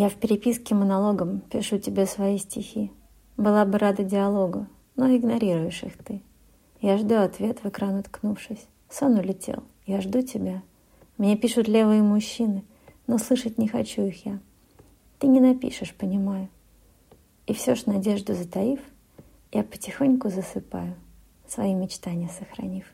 Я в переписке монологом пишу тебе свои стихи. Была бы рада диалогу, но игнорируешь их ты. Я жду ответ в экран уткнувшись. Сон улетел, я жду тебя. Мне пишут левые мужчины, но слышать не хочу их я. Ты не напишешь, понимаю. И все ж надежду затаив, я потихоньку засыпаю, свои мечтания сохранив.